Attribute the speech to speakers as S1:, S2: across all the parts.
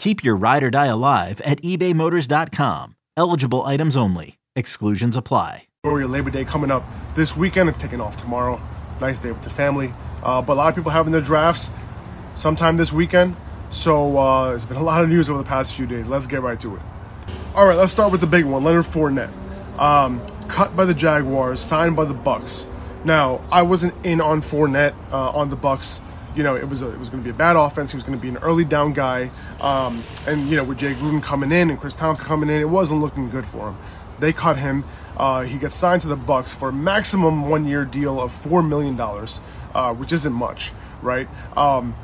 S1: Keep your ride or die alive at ebaymotors.com. Eligible items only. Exclusions apply.
S2: Memorial Labor Day coming up this weekend and taking off tomorrow. Nice day with the family. Uh, but a lot of people having their drafts sometime this weekend. So uh, it's been a lot of news over the past few days. Let's get right to it. All right, let's start with the big one. Leonard Fournette, um, cut by the Jaguars, signed by the Bucks. Now, I wasn't in on Fournette uh, on the Bucks. You know, it was a, it was going to be a bad offense. He was going to be an early down guy, um, and you know, with Jay Gruden coming in and Chris Thompson coming in, it wasn't looking good for him. They cut him. Uh, he gets signed to the Bucks for a maximum one-year deal of four million dollars, uh, which isn't much, right? Um,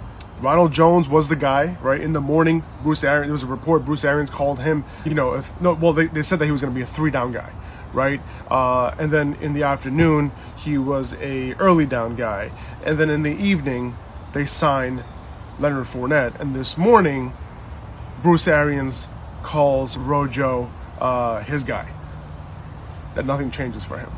S2: Ronald Jones was the guy, right? In the morning, Bruce Arians, there was a report Bruce Arians called him, you know, if, no, well, they, they said that he was going to be a three down guy, right? Uh, and then in the afternoon, he was a early down guy. And then in the evening, they sign Leonard Fournette. And this morning, Bruce Arians calls Rojo uh, his guy. That nothing changes for him.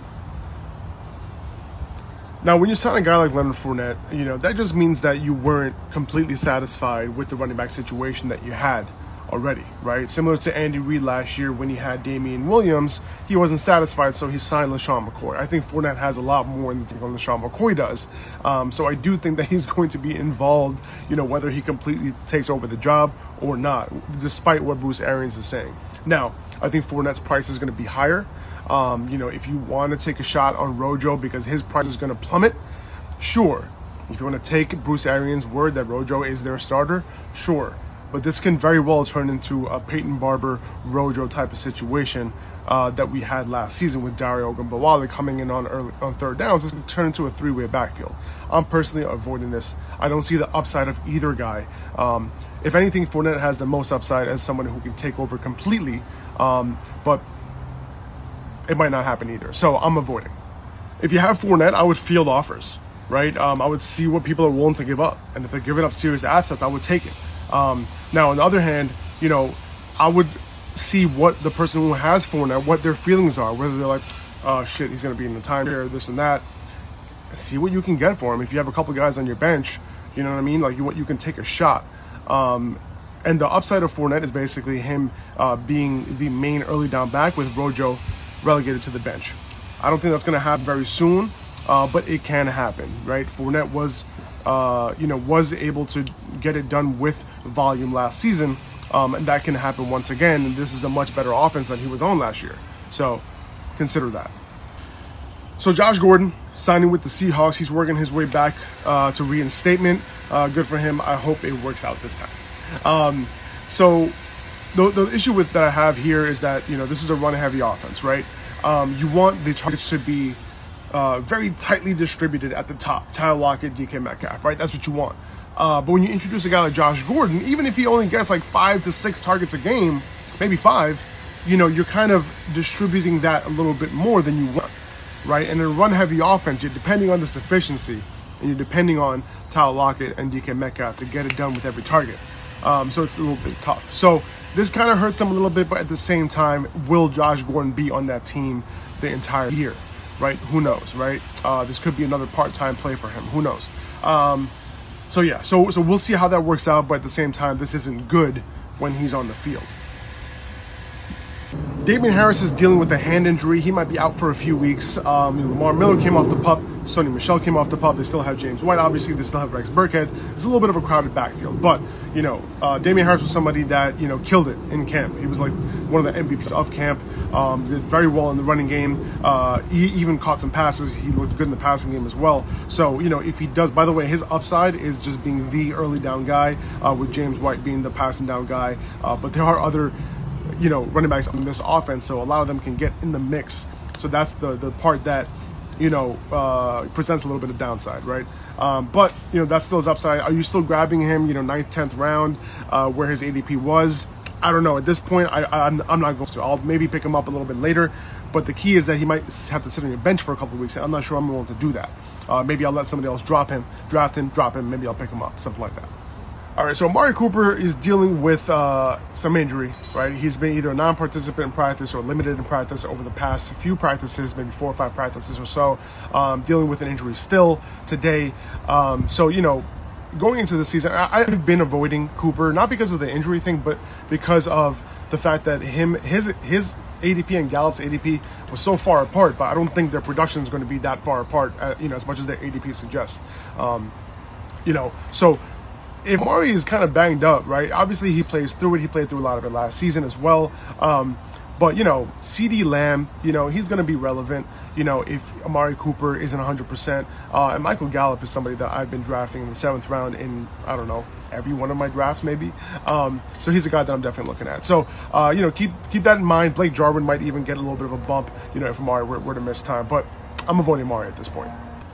S2: Now, when you sign a guy like Leonard Fournette, you know that just means that you weren't completely satisfied with the running back situation that you had already, right? Similar to Andy Reid last year when he had Damien Williams, he wasn't satisfied, so he signed LeSean McCoy. I think Fournette has a lot more than LeSean McCoy does. Um, so I do think that he's going to be involved, you know, whether he completely takes over the job or not, despite what Bruce Arians is saying. Now, I think Fournette's price is going to be higher. Um, you know, if you want to take a shot on Rojo because his price is going to plummet, sure. If you want to take Bruce Arians' word that Rojo is their starter, sure. But this can very well turn into a Peyton Barber Rojo type of situation uh, that we had last season with Dare Ogunbowale coming in on early, on third downs. Going to turn into a three-way backfield. I'm personally avoiding this. I don't see the upside of either guy. Um, if anything, Fournette has the most upside as someone who can take over completely. Um, but it might not happen either. So I'm avoiding. If you have Fournette, I would field offers, right? Um, I would see what people are willing to give up, and if they're giving up serious assets, I would take it. Um, now, on the other hand, you know, I would see what the person who has Fournette, what their feelings are, whether they're like, oh shit, he's to be in the time here, this and that. See what you can get for him. If you have a couple guys on your bench, you know what I mean? Like you, you can take a shot. Um, and the upside of Fournette is basically him uh, being the main early down back with Rojo relegated to the bench. I don't think that's going to happen very soon, uh, but it can happen, right? Fournette was, uh, you know, was able to get it done with volume last season, um, and that can happen once again. And this is a much better offense than he was on last year, so consider that. So Josh Gordon signing with the Seahawks, he's working his way back uh, to reinstatement. Uh, good for him. I hope it works out this time. Um, so the, the issue with that I have here is that you know this is a run heavy offense, right? Um, you want the targets to be uh, very tightly distributed at the top. Tyler Lockett, DK Metcalf, right? That's what you want. Uh, but when you introduce a guy like Josh Gordon, even if he only gets like five to six targets a game, maybe five, you know, you're kind of distributing that a little bit more than you want, right? And in a run heavy offense, you're depending on this efficiency and you're depending on Tyler Lockett and DK Metcalf to get it done with every target. Um, so it's a little bit tough. So this kind of hurts them a little bit, but at the same time, will Josh Gordon be on that team the entire year? Right? Who knows? Right? Uh, this could be another part-time play for him. Who knows? Um, so yeah, so so we'll see how that works out. But at the same time, this isn't good when he's on the field. Damien Harris is dealing with a hand injury. He might be out for a few weeks. Um, Lamar Miller came off the pup. Sony Michel came off the pup. They still have James White. Obviously, they still have Rex Burkhead. It's a little bit of a crowded backfield. But, you know, uh, Damien Harris was somebody that, you know, killed it in camp. He was like one of the MVPs of camp. Um, did very well in the running game. Uh, he even caught some passes. He looked good in the passing game as well. So, you know, if he does, by the way, his upside is just being the early down guy, uh, with James White being the passing down guy. Uh, but there are other you know, running backs on this offense, so a lot of them can get in the mix. So that's the the part that you know uh, presents a little bit of downside, right? Um, but you know that's still his upside. Are you still grabbing him? You know, ninth, tenth round, uh, where his ADP was. I don't know. At this point, I, I'm, I'm not going to. I'll maybe pick him up a little bit later. But the key is that he might have to sit on your bench for a couple of weeks. And I'm not sure I'm willing to do that. Uh, maybe I'll let somebody else drop him, draft him, drop him. Maybe I'll pick him up, something like that. All right, so Amari Cooper is dealing with uh, some injury, right? He's been either a non participant in practice or limited in practice over the past few practices, maybe four or five practices or so, um, dealing with an injury still today. Um, so, you know, going into the season, I, have been avoiding Cooper, not because of the injury thing, but because of the fact that him, his, his ADP and Gallup's ADP was so far apart, but I don't think their production is going to be that far apart, uh, you know, as much as their ADP suggests. Um, you know, so if Mari is kind of banged up, right? Obviously, he plays through it. He played through a lot of it last season as well. Um, but you know, CeeDee Lamb, you know, he's going to be relevant. You know, if Amari Cooper isn't 100%, uh, and Michael Gallup is somebody that I've been drafting in the seventh round in I don't know every one of my drafts maybe. Um, so he's a guy that I'm definitely looking at. So uh, you know, keep keep that in mind. Blake Jarwin might even get a little bit of a bump. You know, if Amari were, were to miss time, but I'm avoiding Amari at this point.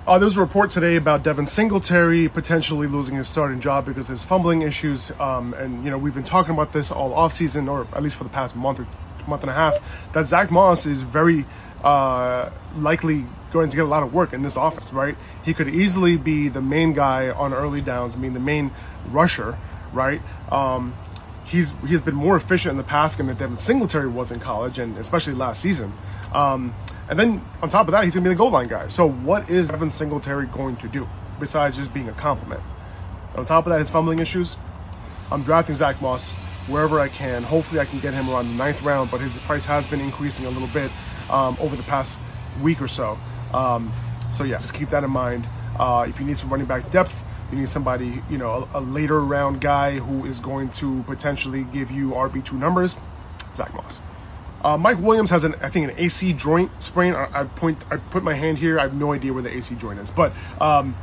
S2: Uh, there was a report today about Devin Singletary potentially losing his starting job because of his fumbling issues. Um, and, you know, we've been talking about this all offseason, or at least for the past month or month and a half, that Zach Moss is very uh, likely going to get a lot of work in this offense, right? He could easily be the main guy on early downs, I mean, the main rusher, right? Um, he's he's been more efficient in the past game than Devin Singletary was in college, and especially last season. Um, and then on top of that, he's gonna be the goal line guy. So what is Devin Singletary going to do besides just being a complement? On top of that, his fumbling issues. I'm drafting Zach Moss wherever I can. Hopefully, I can get him around the ninth round, but his price has been increasing a little bit um, over the past week or so. Um, so yeah, just keep that in mind. Uh, if you need some running back depth, you need somebody, you know, a, a later round guy who is going to potentially give you RB two numbers. Zach Moss. Uh, Mike Williams has an, I think, an AC joint sprain. I, I, point, I put my hand here. I have no idea where the AC joint is, but, um,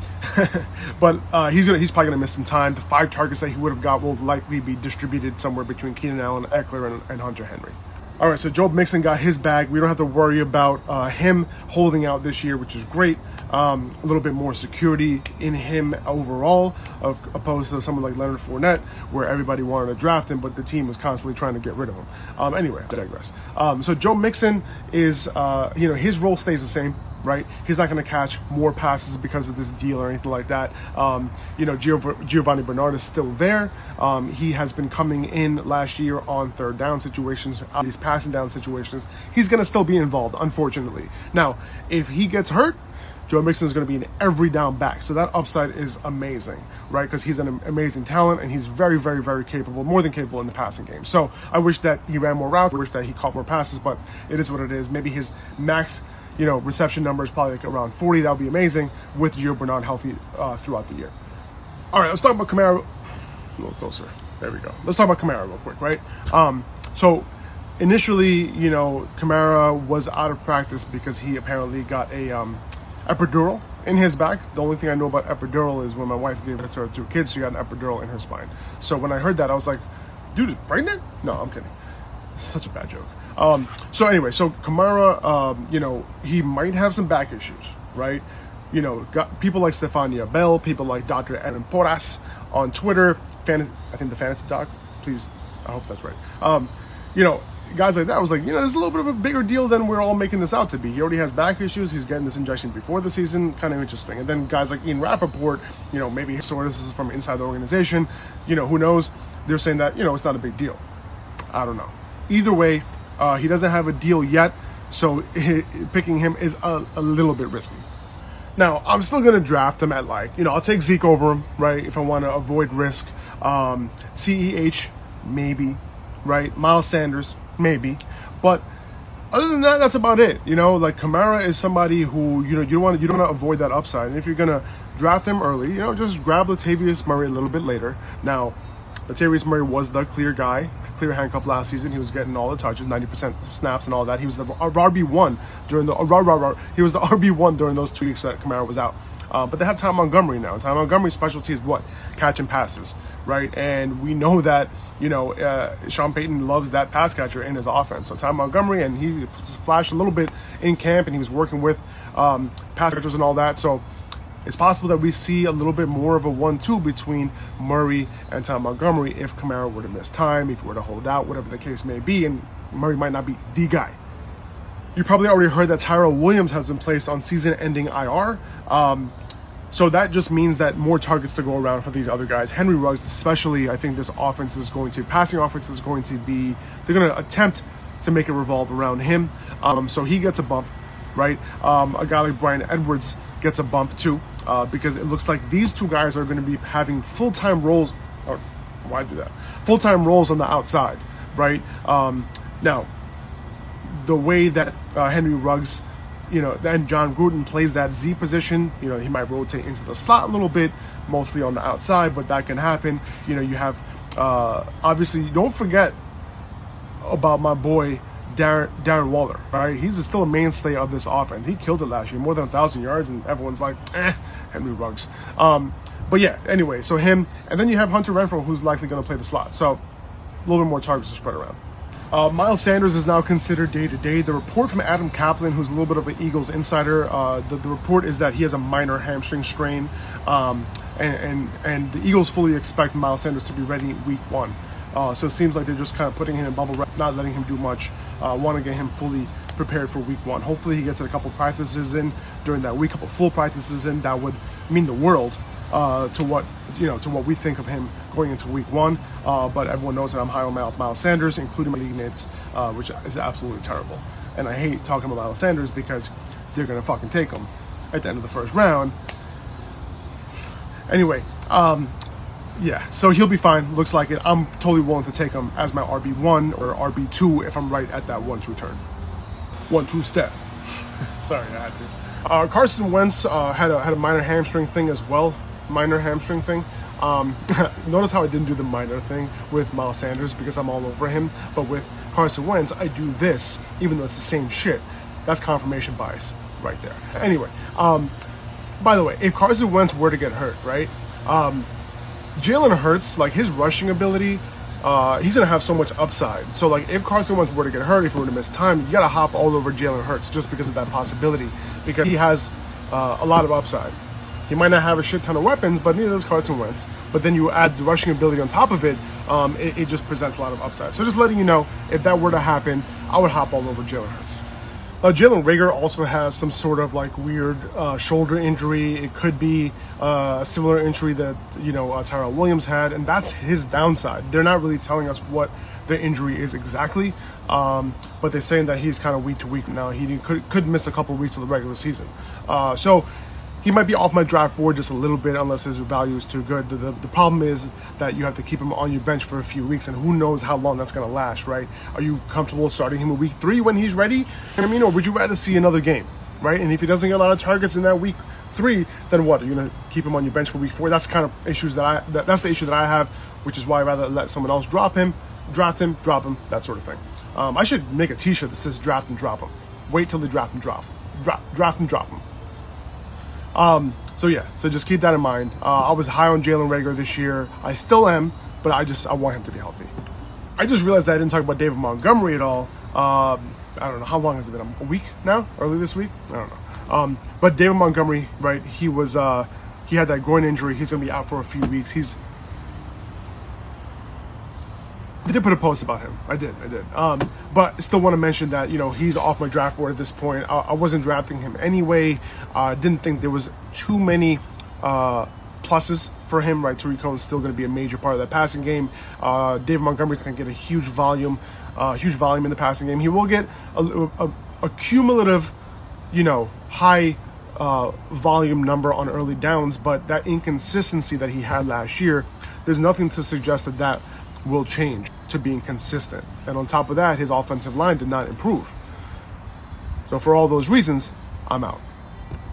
S2: but uh, he's gonna, he's probably gonna miss some time. The five targets that he would have got will likely be distributed somewhere between Keenan Allen, Ekeler, and, and Hunter Henry. All right, so Joe Mixon got his bag. We don't have to worry about uh, him holding out this year, which is great um, a little bit more security in him overall, opposed to someone like Leonard Fournette, where everybody wanted to draft him, but the team was constantly trying to get rid of him. Um, anyway, I digress. Um, so Joe Mixon is, uh, you know, his role stays the same right? He's not going to catch more passes because of this deal or anything like that. Um, you know, Giov- Giovani Bernard is still there. Um, he has been coming in last year on third down situations, these passing down situations. He's going to still be involved, unfortunately. Now, if he gets hurt, Joe Mixon is going to be an every down back. So that upside is amazing, right? Because he's an amazing talent and he's very, very, very capable, more than capable in the passing game. So I wish that he ran more routes. I wish that he caught more passes, but it is what it is. Maybe his max, you know, reception number is probably like around 40. That would be amazing with Gio Bernard healthy uh, throughout the year. All right, let's talk about Kamara. A little closer. There we go. Let's talk about Kamara real quick, right? Um, so initially, you know, Kamara was out of practice because he apparently got a um, epidural in his back. The only thing I know about epidural is when my wife gave birth to her two kids, she got an epidural in her spine. So when I heard that, I was like, dude, pregnant? No, I'm kidding. Such a bad joke. Um, so anyway, so Kamara, um, you know, he might have some back issues, right? You know, got people like Stephania Bell, people like Dr. Adam Porras on Twitter, fantasy, I think the fantasy doc, please, I hope that's right. Um, you know, guys like that was like, you know, this is a little bit of a bigger deal than we're all making this out to be. He already has back issues. He's getting this injection before the season. Kind of interesting. And then guys like Ian Rapoport, you know, maybe is from inside the organization. You know, who knows? They're saying that, you know, it's not a big deal. I don't know. Either way, uh, he doesn't have a deal yet, so picking him is a, a little bit risky. Now, I'm still going to draft him at like, you know, I'll take Zeke over him, right? If I want to avoid risk. Um, CEH, maybe, right? Miles Sanders, maybe. But other than that, that's about it. You know, like Kamara is somebody who, you know, you don't want you don't want to avoid that upside. And if you're to draft him early, you know, just grab Latavius Murray a little bit later. Now, Latavius Murray was the clear guy, clear handcuff last season. He was getting all the touches, 90% snaps and all that. He was the RB1 during the, he was the RB1 during those two weeks that Kamara was out. Uh, but they have Ty Montgomery now. Ty Montgomery's specialty is what? Catching passes, right? And we know that, you know, uh, Sean Payton loves that pass catcher in his offense. So Ty Montgomery, and he flashed a little bit in camp, and he was working with um, pass catchers and all that. So it's possible that we see a little bit more of a one-two between Murray and Ty Montgomery if Kamara were to miss time, if he were to hold out, whatever the case may be, and Murray might not be the guy. You probably already heard that Tyrell Williams has been placed on season-ending IR. Um, so that just means that more targets to go around for these other guys. Henry Ruggs, especially, I think this offense is going to passing offense is going to be they're going to attempt to make it revolve around him. Um, so he gets a bump, right? Um, a guy like Bryan Edwards gets a bump too, uh, because it looks like these two guys are going to be having full time roles. Or why do that? Full time roles on the outside, right? Um, now, the way that uh, Henry Ruggs you know, and Jon Gruden plays that Z position. You know, he might rotate into the slot a little bit, mostly on the outside, but that can happen. You know, you have uh, obviously don't forget about my boy Darren Darren Waller. Right, he's still a mainstay of this offense. He killed it last year, more than a thousand yards, and everyone's like, eh, Henry Ruggs. Um, but yeah, anyway, so him, and then you have Hunter Renfrow, who's likely going to play the slot. So a little bit more targets to spread around. Uh, Miles Sanders is now considered day to day. The report from Adam Caplan, who's a little bit of an Eagles insider, uh, the, the, report is that he has a minor hamstring strain, um, and, and, and the Eagles fully expect Miles Sanders to be ready week one. Uh, so it seems like they're just kind of putting him in bubble wrap, not letting him do much. Uh, want to get him fully prepared for week one. Hopefully, he gets a couple practices in during that week, couple full practices in. That would mean the world uh, to what you know to what we think of him going into week one. Uh, but everyone knows that I'm high on Miles Sanders, including my league mates, uh, which is absolutely terrible. And I hate talking about Miles Sanders because they're gonna fucking take him at the end of the first round. Anyway, um, yeah, so he'll be fine. Looks like it. I'm totally willing to take him as my RB one or RB two if I'm right at that one two turn, one two step. Sorry, I had to. Uh, Carson Wentz uh, had a had a minor hamstring thing as well minor hamstring thing. Um, notice how I didn't do the minor thing with Miles Sanders because I'm all over him, but with Carson Wentz, I do this, even though it's the same shit. That's confirmation bias right there. Anyway, um, by the way, if Carson Wentz were to get hurt, right? Um, Jalen Hurts, like his rushing ability, uh, he's gonna have so much upside. So like, if Carson Wentz were to get hurt, if he were to miss time, you gotta hop all over Jalen Hurts just because of that possibility, because he has uh, a lot of upside. He might not have a shit ton of weapons, but neither does Carson Wentz. But then you add the rushing ability on top of it, um, it, it, just presents a lot of upside. So just letting you know, if that were to happen, I would hop all over Jalen Hurts. Uh, Jalen Reagor also has some sort of like weird uh, shoulder injury. It could be uh, a similar injury that you know uh, Tyrell Williams had, and that's his downside. They're not really telling us what the injury is exactly, um, but they're saying that he's kind of week to week now. He could could miss a couple weeks of the regular season. Uh, so he might be off my draft board just a little bit unless his value is too good. The, the, the, problem is that you have to keep him on your bench for a few weeks, and who knows how long that's going to last, right? Are you comfortable starting him in week three when he's ready? I mean, or would you rather see another game, right? And if he doesn't get a lot of targets in that week three, then what? Are you going to keep him on your bench for week four? That's kind of issues that I that, that's the issue that I have, which is why I rather let someone else drop him, draft him, drop him, that sort of thing. Um, I should make a T-shirt that says draft and drop him. Wait till they draft and drop, drop, draft and drop him. Um, so yeah, so just keep that in mind. Uh, I was high on Jalen Reagor this year. I still am, but I just I want him to be healthy. I just realized that I didn't talk about David Montgomery at all. Um, I don't know how long has it been? A week now? Early this week? I don't know. Um, but David Montgomery, right? He was uh, he had that groin injury. He's gonna be out for a few weeks. He's I did put a post about him. I did, I did. Um, but still want to mention that you know he's off my draft board at this point. I, I wasn't drafting him anyway. I uh, didn't think there was too many uh, pluses for him, right? Tarik Cohen's still going to be a major part of that passing game. Uh, David Montgomery's going to get a huge volume, uh, huge volume in the passing game. He will get a, a, a cumulative, you know, high uh, volume number on early downs, but that inconsistency that he had last year, there's nothing to suggest that that will change to being consistent. And on top of that, his offensive line did not improve. So for all those reasons, I'm out.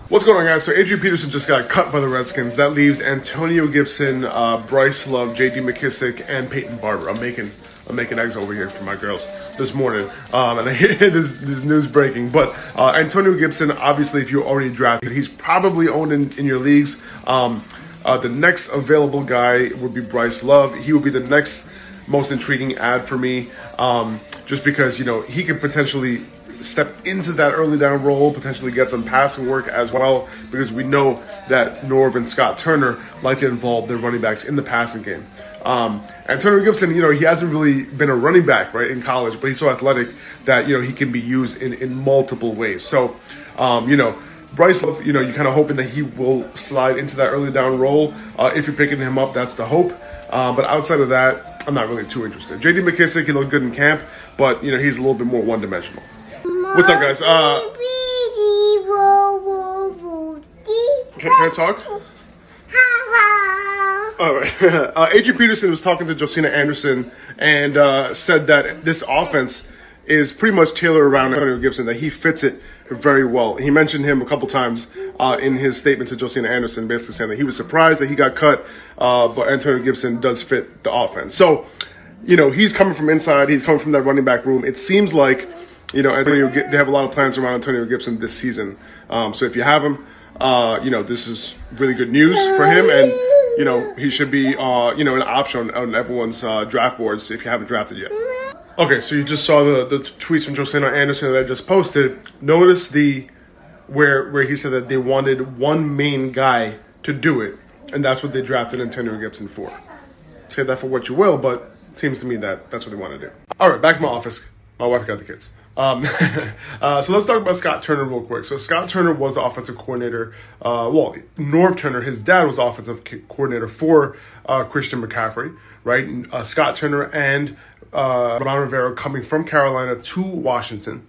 S2: What's going on, guys? So Adrian Peterson just got cut by the Redskins. That leaves Antonio Gibson, uh, Bryce Love, J.D. McKissic, and Peyton Barber. I'm making I'm making eggs over here for my girls this morning, um, and I hear this, this news breaking. But uh, Antonio Gibson, obviously, if you already drafted, he's probably owned in, in your leagues. Um, uh, the next available guy would be Bryce Love. He would be the next most intriguing add for me, um, just because you know he could potentially step into that early down role, potentially get some passing work as well, because we know that Norv and Scott Turner like to involve their running backs in the passing game. Um, Antonio Gibson, you know, he hasn't really been a running back, right, in college, but he's so athletic that, you know, he can be used in, in multiple ways. So, um, you know, Bryce Love, you know, you're kind of hoping that he will slide into that early down role. Uh, if you're picking him up, that's the hope. Uh, but outside of that, I'm not really too interested. J.D. McKissic, he looked good in camp, but, you know, he's a little bit more one dimensional. What's up, guys? Uh, can, can I talk? All right. uh, Adrian Peterson was talking to Josina Anderson and uh, said that this offense is pretty much tailored around Antonio Gibson, that he fits it very well. He mentioned him a couple times uh, in his statement to Josina Anderson, basically saying that he was surprised that he got cut, uh, but Antonio Gibson does fit the offense. So, you know, he's coming from inside, he's coming from that running back room. It seems like you know, Antonio, they have a lot of plans around Antonio Gibson this season. Um, so if you have him, uh, you know, this is really good news for him, and you know, he should be, uh, you know, an option on, everyone's uh, draft boards if you haven't drafted yet. Okay, so you just saw the, the tweets from Josina Anderson that I just posted. Notice the where where he said that they wanted one main guy to do it, and that's what they drafted Antonio Gibson for. Say that for what you will, but seems to me that that's what they want to do. All right, back to my office. My wife got the kids. Um, uh, so let's talk about Scott Turner real quick. So Scott Turner was the offensive coordinator. Uh, well, Norv Turner, his dad, was offensive coordinator for uh, Christian McCaffrey, right? Uh, Scott Turner and uh, Ron Rivera coming from Carolina to Washington,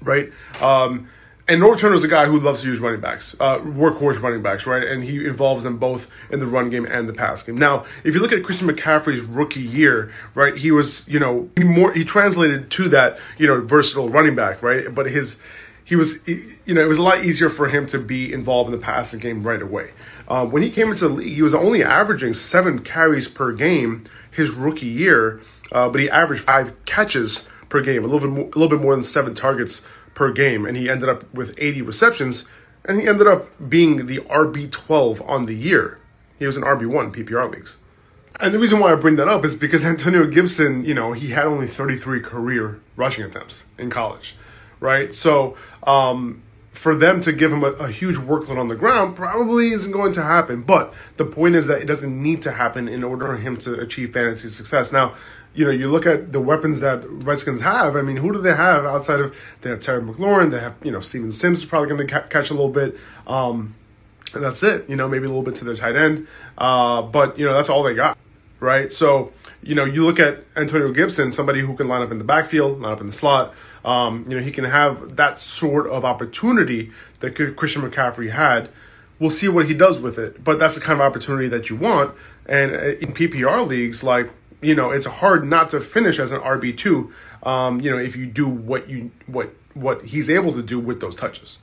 S2: right? Um, and Norv Turner is a guy who loves to use running backs, uh, workhorse running backs, right? And he involves them both in the run game and the pass game. Now, if you look at Christian McCaffrey's rookie year, right, he was, you know, he more he translated to that, you know, versatile running back, right? But his he was, you know, it was a lot easier for him to be involved in the passing game right away. Uh, when he came into the league, he was only averaging seven carries per game his rookie year, uh, but he averaged five catches per game, a little bit more, a little bit more than seven targets per game, and he ended up with 80 receptions, and he ended up being the RB12 on the year. He was an RB1 PPR leagues. And the reason why I bring that up is because Antonio Gibson, you know, he had only 33 career rushing attempts in college, right? So, um, for them to give him a, a, huge workload on the ground probably isn't going to happen. But the point is that it doesn't need to happen in order for him to achieve fantasy success. Now, you know, you look at the weapons that Redskins have. I mean, who do they have outside of they have Terry McLaurin? They have you know Steven Sims is probably going to ca- catch a little bit. Um, and that's it. You know, maybe a little bit to their tight end. Uh, but you know, that's all they got, right? So you know, you look at Antonio Gibson, somebody who can line up in the backfield, line up in the slot. Um, you know, he can have that sort of opportunity that Christian McCaffrey had. We'll see what he does with it, but that's the kind of opportunity that you want. And uh, in PPR leagues, like you know, it's hard not to finish as an RB two. Um, you know, if you do what you what what he's able to do with those touches.